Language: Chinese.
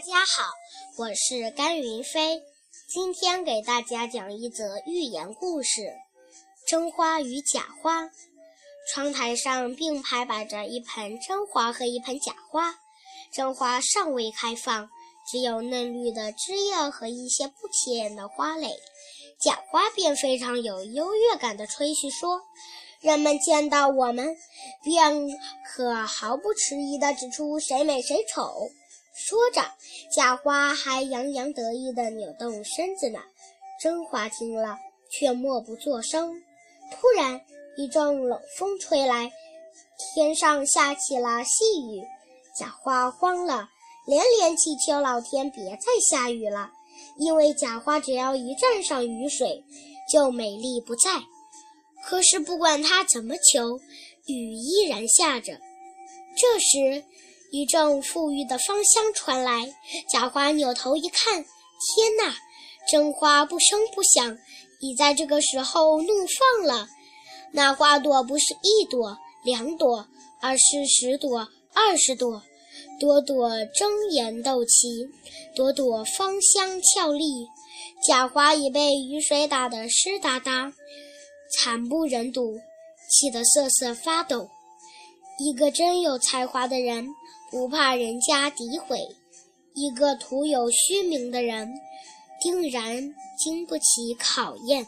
大家好，我是甘云飞，今天给大家讲一则寓言故事《真花与假花》。窗台上并排摆着一盆真花和一盆假花，真花尚未开放，只有嫩绿的枝叶和一些不起眼的花蕾，假花便非常有优越感地吹嘘说：“人们见到我们，便可毫不迟疑地指出谁美谁丑。”说着，假花还洋洋得意地扭动身子呢。真花听了，却默不作声。突然，一阵冷风吹来，天上下起了细雨。假花慌了，连连祈求老天别再下雨了，因为假花只要一沾上雨水，就美丽不再。可是，不管他怎么求，雨依然下着。这时，一阵馥郁的芳香传来，假花扭头一看，天哪！真花不声不响，已在这个时候怒放了。那花朵不是一朵、两朵，而是十朵、二十朵，朵朵争妍斗奇，朵朵芳香俏丽。假花已被雨水打得湿哒哒，惨不忍睹，气得瑟瑟发抖。一个真有才华的人。不怕人家诋毁，一个徒有虚名的人，定然经不起考验。